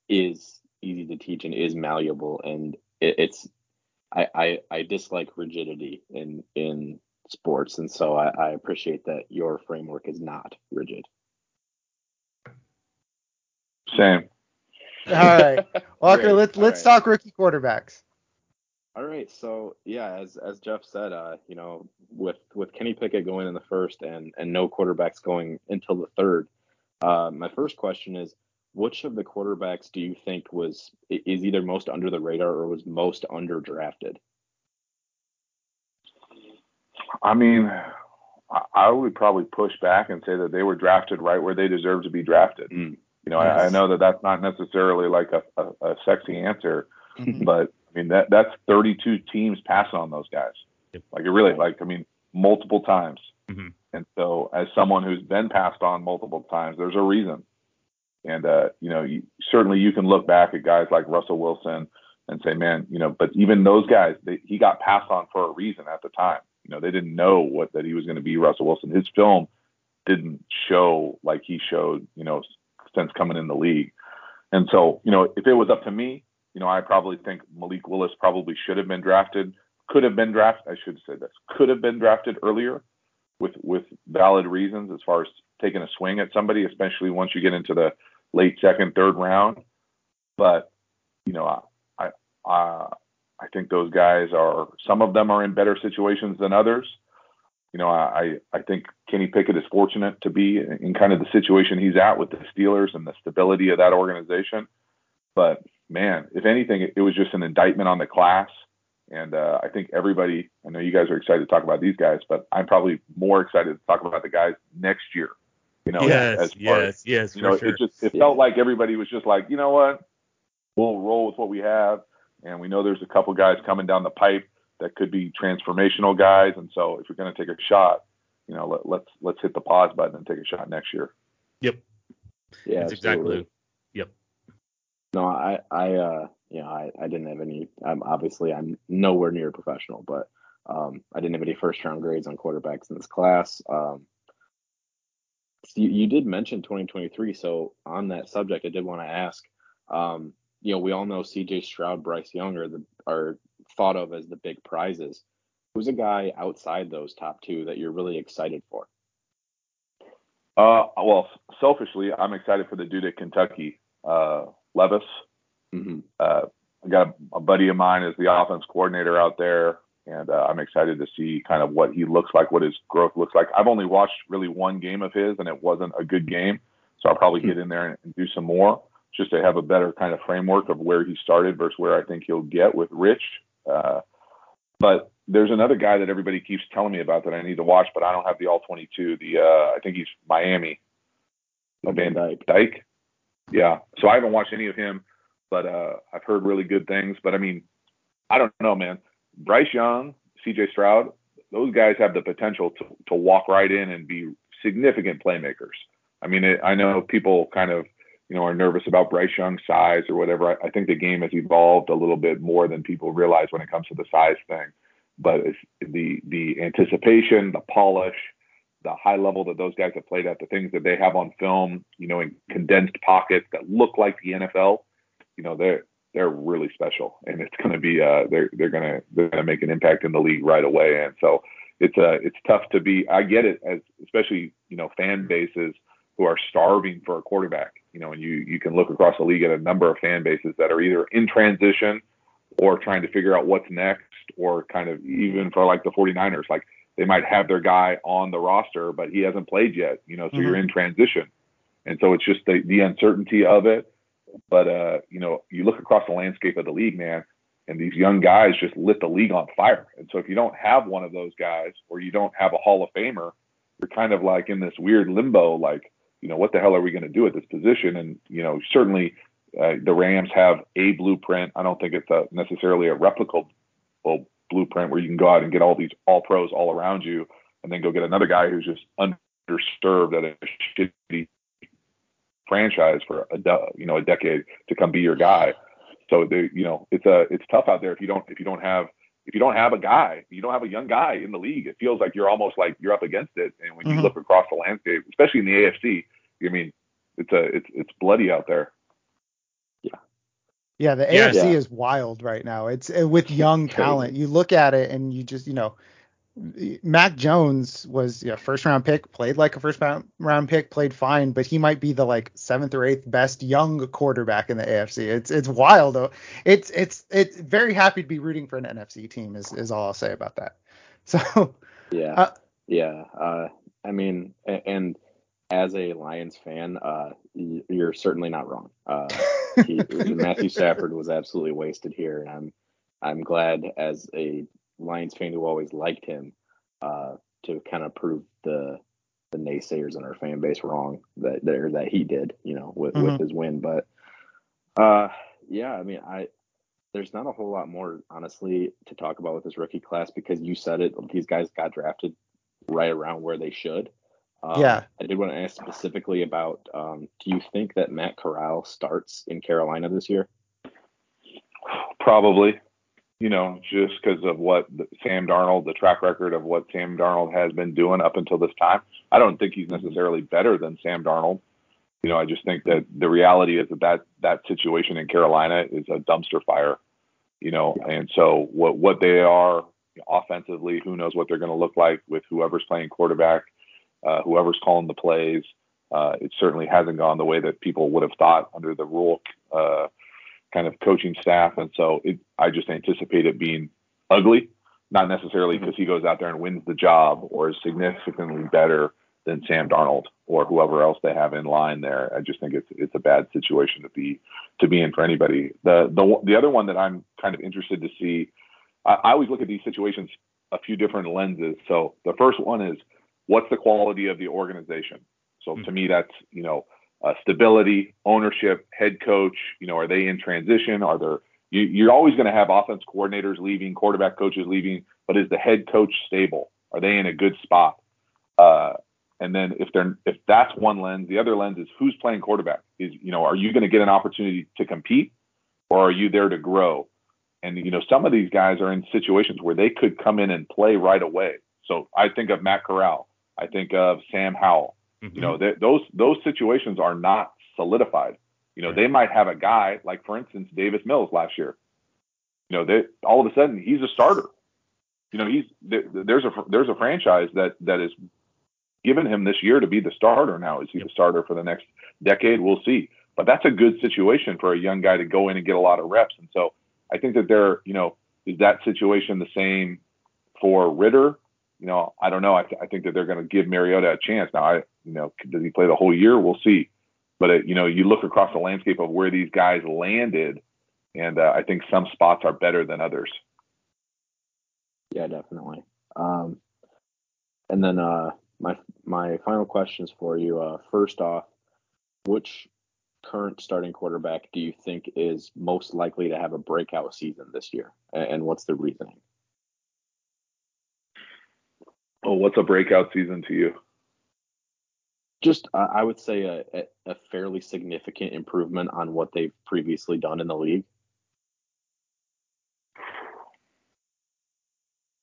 S4: is easy to teach and is malleable and it, it's I, I, I dislike rigidity in in sports and so I, I appreciate that your framework is not rigid.
S3: Same.
S1: All right. Walker let's let's right. talk rookie quarterbacks.
S4: All right. So yeah as as jeff said uh you know with with kenny pickett going in the first and and no quarterbacks going until the third uh my first question is which of the quarterbacks do you think was is either most under the radar or was most underdrafted?
S3: I mean, I would probably push back and say that they were drafted right where they deserve to be drafted. Mm. You know, yes. I, I, know that that's not necessarily like a, a, a sexy answer, mm-hmm. but I mean that that's 32 teams passing on those guys. Yep. Like it really, like I mean, multiple times. Mm-hmm. And so, as someone who's been passed on multiple times, there's a reason. And uh, you know, you, certainly you can look back at guys like Russell Wilson and say, man, you know, but even those guys, they, he got passed on for a reason at the time. You know, they didn't know what that he was going to be Russell Wilson. His film didn't show like he showed, you know, since coming in the league. And so, you know, if it was up to me, you know, I probably think Malik Willis probably should have been drafted, could have been drafted. I should say this, could have been drafted earlier with with valid reasons as far as taking a swing at somebody, especially once you get into the late second, third round. But you know, I I I think those guys are some of them are in better situations than others. You know, I I think Kenny Pickett is fortunate to be in kind of the situation he's at with the Steelers and the stability of that organization. But man, if anything, it, was just an indictment on the class. And uh, I think everybody, I know you guys are excited to talk about these guys, but I'm probably more excited to talk about the guys next year you know,
S2: yes, as yes, as, yes,
S3: you know,
S2: sure.
S3: it just it yeah. felt like everybody was just like, you know what, we'll roll with what we have, and we know there's a couple guys coming down the pipe that could be transformational guys, and so if you're going to take a shot, you know, let, let's let's hit the pause button and take a shot next year.
S2: Yep. Yeah, That's exactly. Yep.
S4: No, I I uh you know I I didn't have any. I'm obviously I'm nowhere near professional, but um I didn't have any first round grades on quarterbacks in this class. Um you, you did mention 2023, so on that subject, I did want to ask. Um, you know, we all know C.J. Stroud, Bryce Young are the are thought of as the big prizes. Who's a guy outside those top two that you're really excited for?
S3: Uh, well, selfishly, I'm excited for the dude at Kentucky, uh, Levis. Mm-hmm. Uh, I got a, a buddy of mine is the offense coordinator out there and uh, I'm excited to see kind of what he looks like, what his growth looks like. I've only watched really one game of his, and it wasn't a good game, so I'll probably get in there and, and do some more just to have a better kind of framework of where he started versus where I think he'll get with Rich. Uh, but there's another guy that everybody keeps telling me about that I need to watch, but I don't have the all 22. The uh, I think he's Miami. Van Dyke. Dyke. Yeah. So I haven't watched any of him, but uh, I've heard really good things. But I mean, I don't know, man. Bryce Young, C.J. Stroud, those guys have the potential to to walk right in and be significant playmakers. I mean, it, I know people kind of you know, are nervous about Bryce Young's size or whatever. I, I think the game has evolved a little bit more than people realize when it comes to the size thing. But the the anticipation, the polish, the high level that those guys have played at, the things that they have on film, you know, in condensed pockets that look like the NFL, you know, they're they're really special, and it's going to be uh they're they're gonna they're gonna make an impact in the league right away. And so it's uh it's tough to be. I get it as especially you know fan bases who are starving for a quarterback. You know, and you you can look across the league at a number of fan bases that are either in transition or trying to figure out what's next, or kind of even for like the 49ers, like they might have their guy on the roster, but he hasn't played yet. You know, so mm-hmm. you're in transition, and so it's just the the uncertainty of it. But uh, you know, you look across the landscape of the league, man, and these young guys just lit the league on fire. And so if you don't have one of those guys, or you don't have a Hall of Famer, you're kind of like in this weird limbo, like you know, what the hell are we going to do at this position? And, you know, certainly uh, the Rams have a blueprint. I don't think it's a, necessarily a replicable blueprint where you can go out and get all these all pros all around you and then go get another guy who's just underserved at a shitty franchise for a de- you know a decade to come be your guy. So the you know it's a it's tough out there if you don't if you don't have if you don't have a guy, you don't have a young guy in the league, it feels like you're almost like you're up against it. And when mm-hmm. you look across the landscape, especially in the AFC, I mean, it's a it's it's bloody out there.
S1: Yeah. Yeah, the AFC yeah. is wild right now. It's uh, with young talent. You look at it and you just, you know, Mac Jones was yeah, first round pick, played like a first round pick, played fine, but he might be the like seventh or eighth best young quarterback in the AFC. It's it's wild though. It's it's it's very happy to be rooting for an NFC team is is all I'll say about that. So
S4: yeah, uh, yeah. Uh, I mean, and as a Lions fan, uh, you're certainly not wrong. Uh, he, Matthew Stafford was absolutely wasted here, and I'm I'm glad as a Lions fan who always liked him uh, to kind of prove the the naysayers in our fan base wrong that there that he did, you know, with mm-hmm. with his win. But uh, yeah, I mean, I there's not a whole lot more honestly to talk about with this rookie class because you said it. These guys got drafted right around where they should.
S1: Um, yeah.
S4: I did want to ask specifically about um, do you think that Matt Corral starts in Carolina this year?
S3: Probably. You know, just because of what Sam Darnold, the track record of what Sam Darnold has been doing up until this time. I don't think he's necessarily better than Sam Darnold. You know, I just think that the reality is that that, that situation in Carolina is a dumpster fire. You know, yeah. and so what what they are offensively, who knows what they're going to look like with whoever's playing quarterback uh, whoever's calling the plays. Uh, it certainly hasn't gone the way that people would have thought under the Rhule uh, kind of coaching staff, and so it, I just anticipate it being ugly. Not necessarily because mm-hmm. he goes out there and wins the job or is significantly better than Sam Darnold or whoever else they have in line there. I just think it's it's a bad situation to be to be in for anybody. The the the other one that I'm kind of interested to see. I, I always look at these situations a few different lenses. So the first one is what's the quality of the organization? So mm-hmm. to me, that's you know uh, stability, ownership, head coach. You know, are they in transition? Are there you, you're always going to have offense coordinators leaving, quarterback coaches leaving, but is the head coach stable? Are they in a good spot? Uh, and then if they're if that's one lens, the other lens is who's playing quarterback. Is you know, are you going to get an opportunity to compete, or are you there to grow? And you know, some of these guys are in situations where they could come in and play right away. So I think of Matt Corral. I think of Sam Howell. Mm-hmm. You know, they, those those situations are not solidified. You know, right. they might have a guy like, for instance, Davis Mills last year. You know, they all of a sudden he's a starter. You know, he's there's a there's a franchise that that is given him this year to be the starter. Now is he the starter for the next decade? We'll see. But that's a good situation for a young guy to go in and get a lot of reps. And so I think that they're, you know, is that situation the same for Ridder? You know, I don't know. I, th- I think that they're going to give Mariota a chance. Now, I, you know, does he play the whole year? We'll see. But it, you know, you look across the landscape of where these guys landed, and uh, I think some spots are better than others.
S4: Yeah, definitely. Um, and then uh, my my final questions for you. Uh, first off, which current starting quarterback do you think is most likely to have a breakout season this year, and what's the reasoning?
S3: Oh, what's a breakout season to you?
S4: Just, uh, I would say a, a fairly significant improvement on what they've previously done in the league.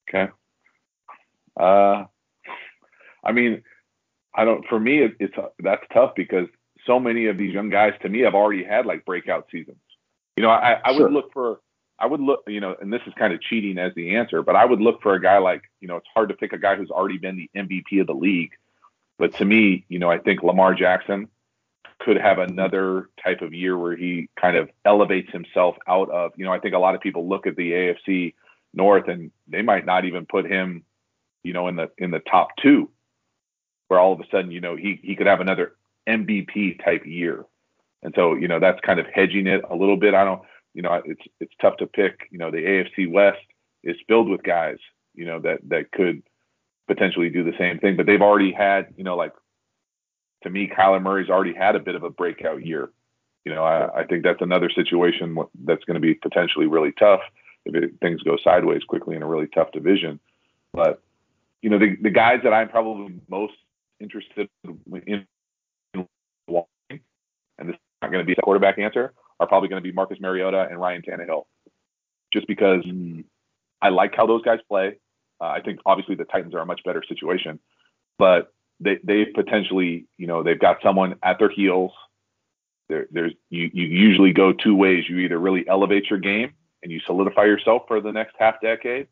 S3: Okay. Uh, I mean, I don't. For me, it, it's that's tough because so many of these young guys, to me, have already had like breakout seasons. You know, I, I sure. would look for, I would look, you know, and this is kind of cheating as the answer, but I would look for a guy like, you know, it's hard to pick a guy who's already been the MVP of the league. But to me, you know, I think Lamar Jackson could have another type of year where he kind of elevates himself out of, you know, I think a lot of people look at the AFC North and they might not even put him, you know, in the in the top two, where all of a sudden, you know, he he could have another MVP type year. And so, you know, that's kind of hedging it a little bit. I don't, you know, it's it's tough to pick. You know, the AFC West is filled with guys, you know, that that could potentially do the same thing. But they've already had, you know, like to me, Kyler Murray's already had a bit of a breakout year. You know, I, I think that's another situation that's going to be potentially really tough if it, things go sideways quickly in a really tough division. But you know, the the guys that I'm probably most interested in watching, and this is not going to be a quarterback answer, are probably going to be Marcus Mariota and Ryan Tannehill, just because I like how those guys play. Uh, I think obviously the Titans are a much better situation, but they they potentially, you know, they've got someone at their heels. There, there's you you usually go two ways. You either really elevate your game and you solidify yourself for the next half decade,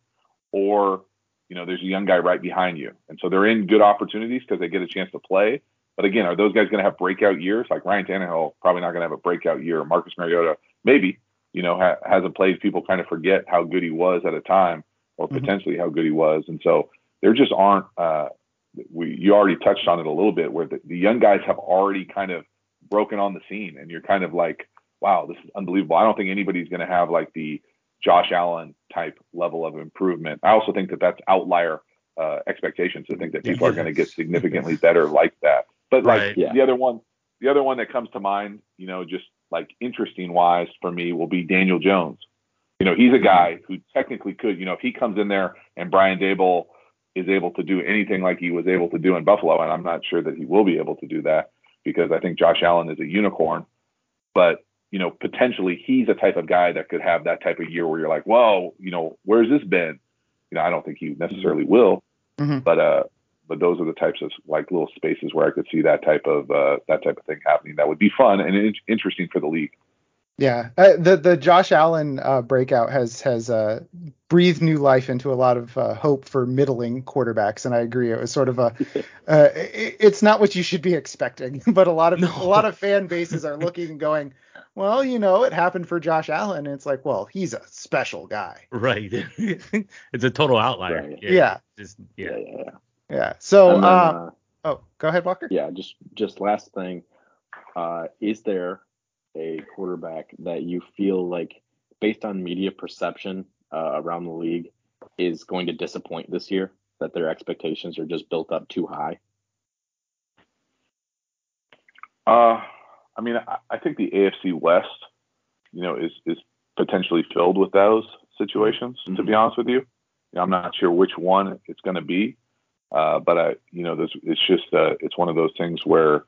S3: or you know there's a young guy right behind you, and so they're in good opportunities because they get a chance to play. But again, are those guys going to have breakout years? Like Ryan Tannehill, probably not going to have a breakout year. Marcus Mariota, maybe, you know, ha- hasn't played. People kind of forget how good he was at a time, or mm-hmm. potentially how good he was, and so there just aren't. Uh, we you already touched on it a little bit, where the, the young guys have already kind of broken on the scene, and you're kind of like, wow, this is unbelievable. I don't think anybody's going to have like the Josh Allen type level of improvement. I also think that that's outlier uh, expectations to think that people are going to get significantly better like that. But like right, yeah. the other one, the other one that comes to mind, you know, just like interesting wise for me will be Daniel Jones. You know, he's a guy who technically could, you know, if he comes in there and Brian Daboll is able to do anything like he was able to do in Buffalo, and I'm not sure that he will be able to do that because I think Josh Allen is a unicorn. But you know, potentially he's a type of guy that could have that type of year where you're like, whoa, you know, where's this been? You know, I don't think he necessarily will, mm-hmm. but uh, but those are the types of like little spaces where I could see that type of uh, that type of thing happening. That would be fun and in- interesting for the league.
S1: Yeah, uh, the the Josh Allen uh, breakout has has uh, breathed new life into a lot of uh, hope for middling quarterbacks, and I agree. It was sort of a, uh, it, it's not what you should be expecting, but a lot of no. a lot of fan bases are looking and going, well, you know, it happened for Josh Allen, and it's like, well, he's a special guy.
S2: Right. it's a total outlier.
S1: Right. Yeah. Yeah.
S2: Just,
S1: yeah. yeah. yeah. Yeah. So, then, uh, oh, go ahead, Walker.
S4: Yeah. Just just last thing, is there a quarterback that you feel like, based on media perception uh, around the league, is going to disappoint this year? That their expectations are just built up too high?
S3: Uh, I mean, I, I think the AFC West, you know, is is potentially filled with those situations. Mm-hmm. To be honest with you, you know, I'm not sure which one it's going to be, uh, but I, you know, this it's just uh, it's one of those things where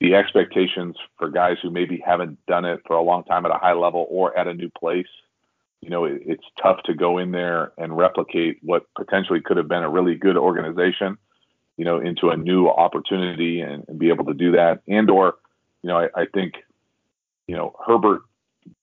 S3: the expectations for guys who maybe haven't done it for a long time at a high level or at a new place, you know, it, it's tough to go in there and replicate what potentially could have been a really good organization, you know, into a new opportunity and, and be able to do that. And or, you know, I, I think, you know, Herbert,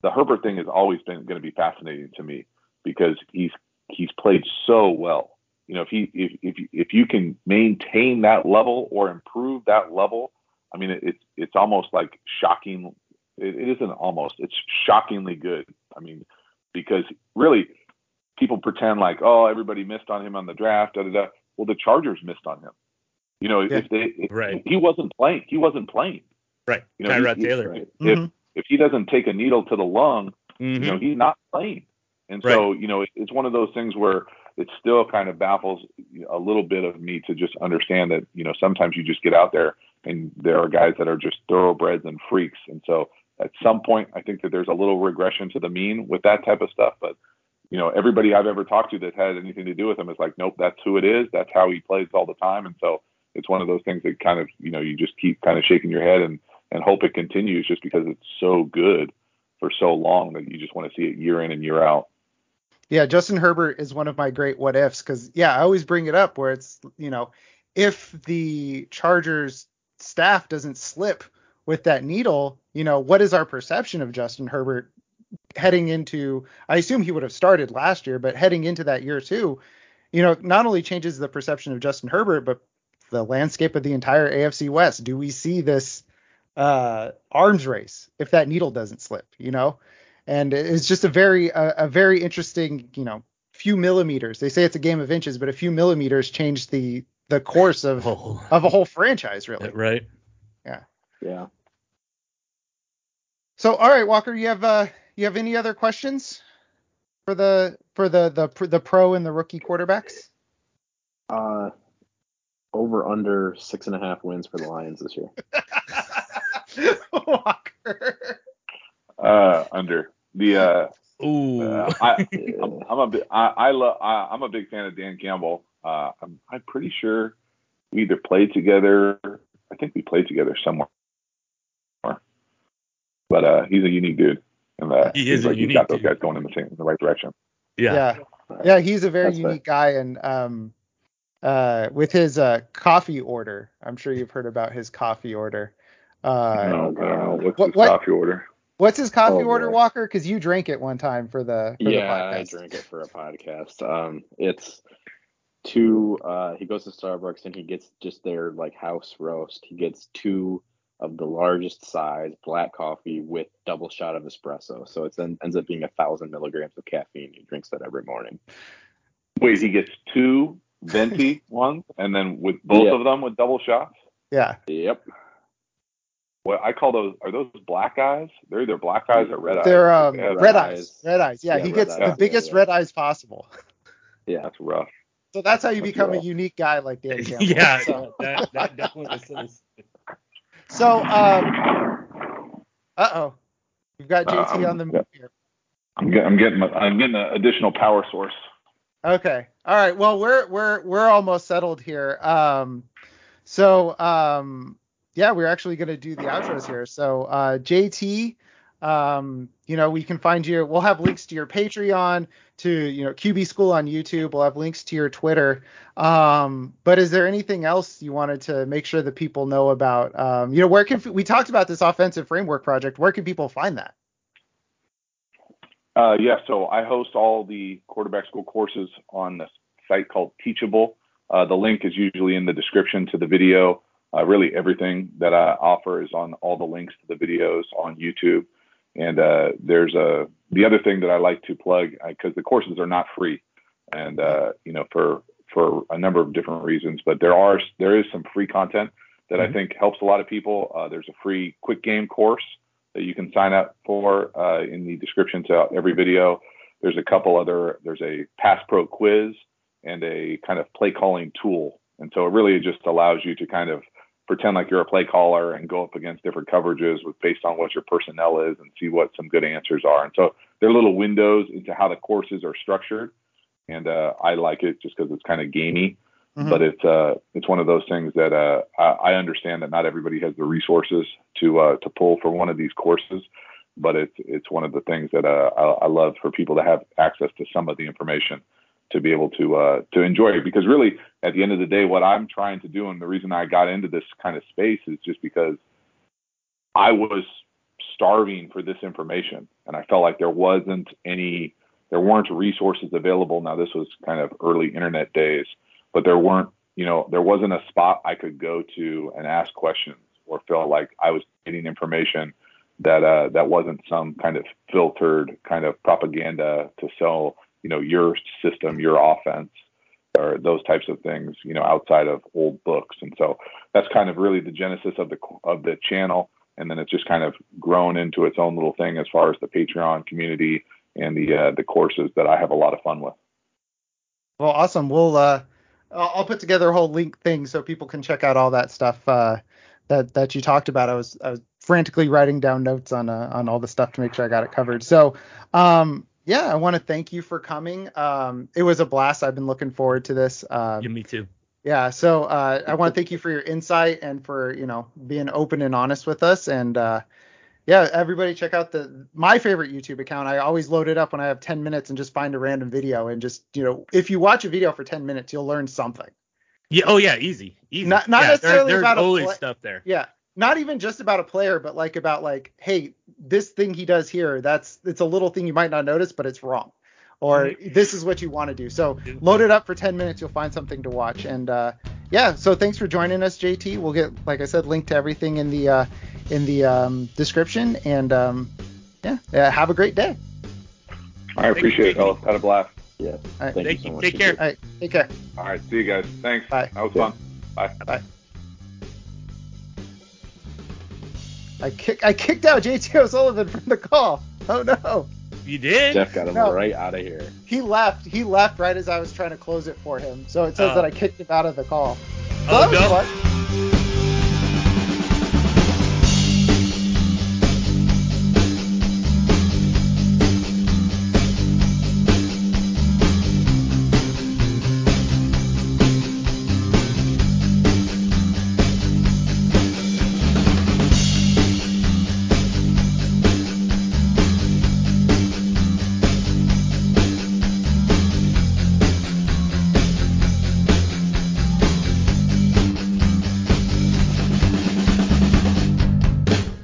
S3: the Herbert thing has always been going to be fascinating to me because he's he's played so well. You know, if he if if if you can maintain that level or improve that level I mean, it, it's it's almost like shocking. It, it isn't almost. It's shockingly good. I mean, because really, people pretend like, oh, everybody missed on him on the draft. Da, da, da. Well, the Chargers missed on him. You know, yeah. if they if, right. he wasn't playing, he wasn't playing.
S2: Right.
S3: You know,
S2: Tyrod Taylor.
S3: Right. Mm-hmm. If if he doesn't take a needle to the lung, mm-hmm. you know, mm-hmm. he's not playing. And so, right. you know, it, it's one of those things where it still kind of baffles a little bit of me to just understand that you know sometimes you just get out there and there are guys that are just thoroughbreds and freaks, and so at some point I think that there's a little regression to the mean with that type of stuff, but you know everybody I've ever talked to that had anything to do with him is like, nope, that's who it is, that's how he plays all the time, and so it's one of those things that kind of you know you just keep kind of shaking your head and and hope it continues just because it's so good for so long that you just want to see it year in and year out.
S1: Yeah, Justin Herbert is one of my great what ifs because yeah, I always bring it up where it's you know if the Chargers staff doesn't slip with that needle, you know what is our perception of Justin Herbert heading into? I assume he would have started last year, but heading into that year too, you know, not only changes the perception of Justin Herbert, but the landscape of the entire AFC West. Do we see this uh, arms race if that needle doesn't slip? You know, and it's just a very a, a, very interesting you know few millimeters. They say it's a game of inches, but a few millimeters change the the course of oh. of a whole franchise, really.
S2: Right.
S1: Yeah.
S4: Yeah.
S1: So, all right, Walker, you have uh, you have any other questions for the for the the the pro and the rookie quarterbacks?
S4: Uh, over under six and a half wins for the Lions this year.
S3: Walker. Uh, under the uh,
S2: Ooh, uh,
S3: I, I'm, I'm, a bit, I, I love, I, am a big fan of Dan Campbell. Uh, I'm, I'm pretty sure we either played together. I think we played together somewhere. But uh, he's a unique dude, and uh,
S2: he is
S3: like
S2: he's
S3: got those
S2: dude.
S3: guys going in the same, in the right direction.
S2: Yeah,
S1: yeah, yeah. He's a very
S4: That's
S1: unique guy, and um, uh, with his uh coffee order, I'm sure you've heard about his coffee order. Uh,
S3: no, I don't know. What's
S1: what-
S3: his
S1: what-
S3: coffee order?
S1: What's his coffee
S4: Oh,
S1: order,
S4: boy.
S1: Walker? Because you drank it one time for the for
S4: yeah,
S1: the
S4: I
S1: podcast.
S4: drank it for a podcast. Um, it's two. Uh, he goes to Starbucks and he gets just their like house roast. He gets two of the largest size black coffee with double shot of espresso. So it then ends up being a thousand milligrams of caffeine. He drinks that every morning.
S3: Wait, he gets two venti ones, and then with both
S4: Yeah.
S3: of them with double shots.
S1: Yeah.
S4: Yep.
S3: What I call those are those black eyes? They're either black eyes or red eyes.
S1: They're um,
S3: Yeah,
S1: red,
S4: red
S1: eyes.
S4: eyes.
S1: Red eyes. Yeah,
S4: Yeah,
S1: he gets
S4: eyes.
S1: the
S4: Yeah,
S1: biggest
S4: yeah.
S1: red eyes possible.
S4: Yeah.
S3: That's rough.
S1: So that's how you
S3: That's
S1: become a unique guy like Dan Campbell.
S2: yeah,
S1: So,
S2: that, that definitely is.
S1: so um, uh oh, we've got JT
S3: Um,
S1: on the move here.
S3: I'm getting I'm getting I'm getting an additional power source.
S1: Okay. All right. Well, we're we're we're almost settled here. Um, so um, yeah, we're actually gonna do the outros here. So uh, JT, um, you know, we can find you. We'll have links to your Patreon, to you know QB School on YouTube. We'll have links to your Twitter. Um, but is there anything else you wanted to make sure that people know about? Um, you know, where can we talked about this offensive framework project? Where can people find that?
S3: Uh, yeah, so I host all the quarterback school courses on the site called Teachable. Uh, the link is usually in the description to the video. Uh, really, everything that I offer is on all the links to the videos on YouTube. And uh, there's a the other thing that I like to plug because the courses are not free, and uh, you know for for a number of different reasons. But there are there is some free content that I think helps a lot of people. Uh, there's a free quick game course that you can sign up for uh, in the description to every video. There's a couple other, there's a Pass Pro quiz and a kind of play calling tool. And so it really just allows you to kind of pretend like you're a play caller and go up against different coverages with based on what your personnel is and see what some good answers are. And so there are little windows into how the courses are structured. And uh, I like it just because it's kind of gamey
S1: Mhm.
S3: but it's uh it's one of those things that uh I, I understand that not everybody has the resources to uh to pull for one of these courses but it's it's one of the things that uh I, I love for people to have access to some of the information to be able to uh to enjoy it. Because really at the end of the day what I'm trying to do and the reason I got into this kind of space is just because I was starving for this information and I felt like there wasn't any there weren't resources available. Now this was kind of early internet days but there weren't, you know, there wasn't a spot I could go to and ask questions or feel like I was getting information that uh, that wasn't some kind of filtered kind of propaganda to sell, you know, your system, your offense, or those types of things, you know, outside of old books. And so that's kind of really the genesis of the of the channel. And then it's just kind of grown into its own little thing as far as the Patreon community and the uh, the courses that I have a lot of fun with.
S1: Well, awesome. We'll uh, I'll put together a whole link thing so people can check out all that stuff uh, that that you talked about. I was I was frantically writing down notes on uh, on all the stuff to make sure I got it covered. So, um, yeah, I want to thank you for coming. Um, it was a blast. I've been looking forward to this. Um,
S2: Yeah, me too.
S1: yeah, so uh, I want to thank you for your insight and for you know being open and honest with us. And uh, yeah, everybody check out the my favorite YouTube account. I always load it up when I have 10 minutes and just find a random video and just you know if you watch a video for 10 minutes, you'll learn something.
S2: Yeah. Oh yeah. Easy. Easy.
S1: Not- not
S2: yeah, there-
S1: necessarily
S2: there's
S1: about
S2: always
S1: pla-
S2: stuff there.
S1: Yeah, not even just about a player, but like about like, hey, this thing he does here, that's it's a little thing you might not notice, but it's wrong. Or this is what you want to do. So load it up for 10 minutes, you'll find something to watch. And uh, yeah, so thanks for joining us, JT. We'll get, like I said, link to everything in the uh, in the um, description. And um, yeah, yeah, have a great day.
S3: I appreciate it, fellas. Had a blast.
S4: Yeah.
S1: All right,
S4: Thank,
S2: Thank
S4: you so
S2: you.
S4: much.
S2: Take care.
S1: all right, take care.
S3: All right, see you guys. Thanks.
S1: Bye.
S3: That was
S4: Yeah.
S3: fun. Bye. Bye.
S1: I kick I kicked out JT O'Sullivan from the call. Oh no.
S2: You did?
S4: Jeff got him
S1: No.
S4: right out of here.
S1: He left. He left right as I was trying to close it for him. So it says
S2: Oh.
S1: that I kicked him out of the call. So
S2: Oh,
S1: that was
S2: no.
S1: fun.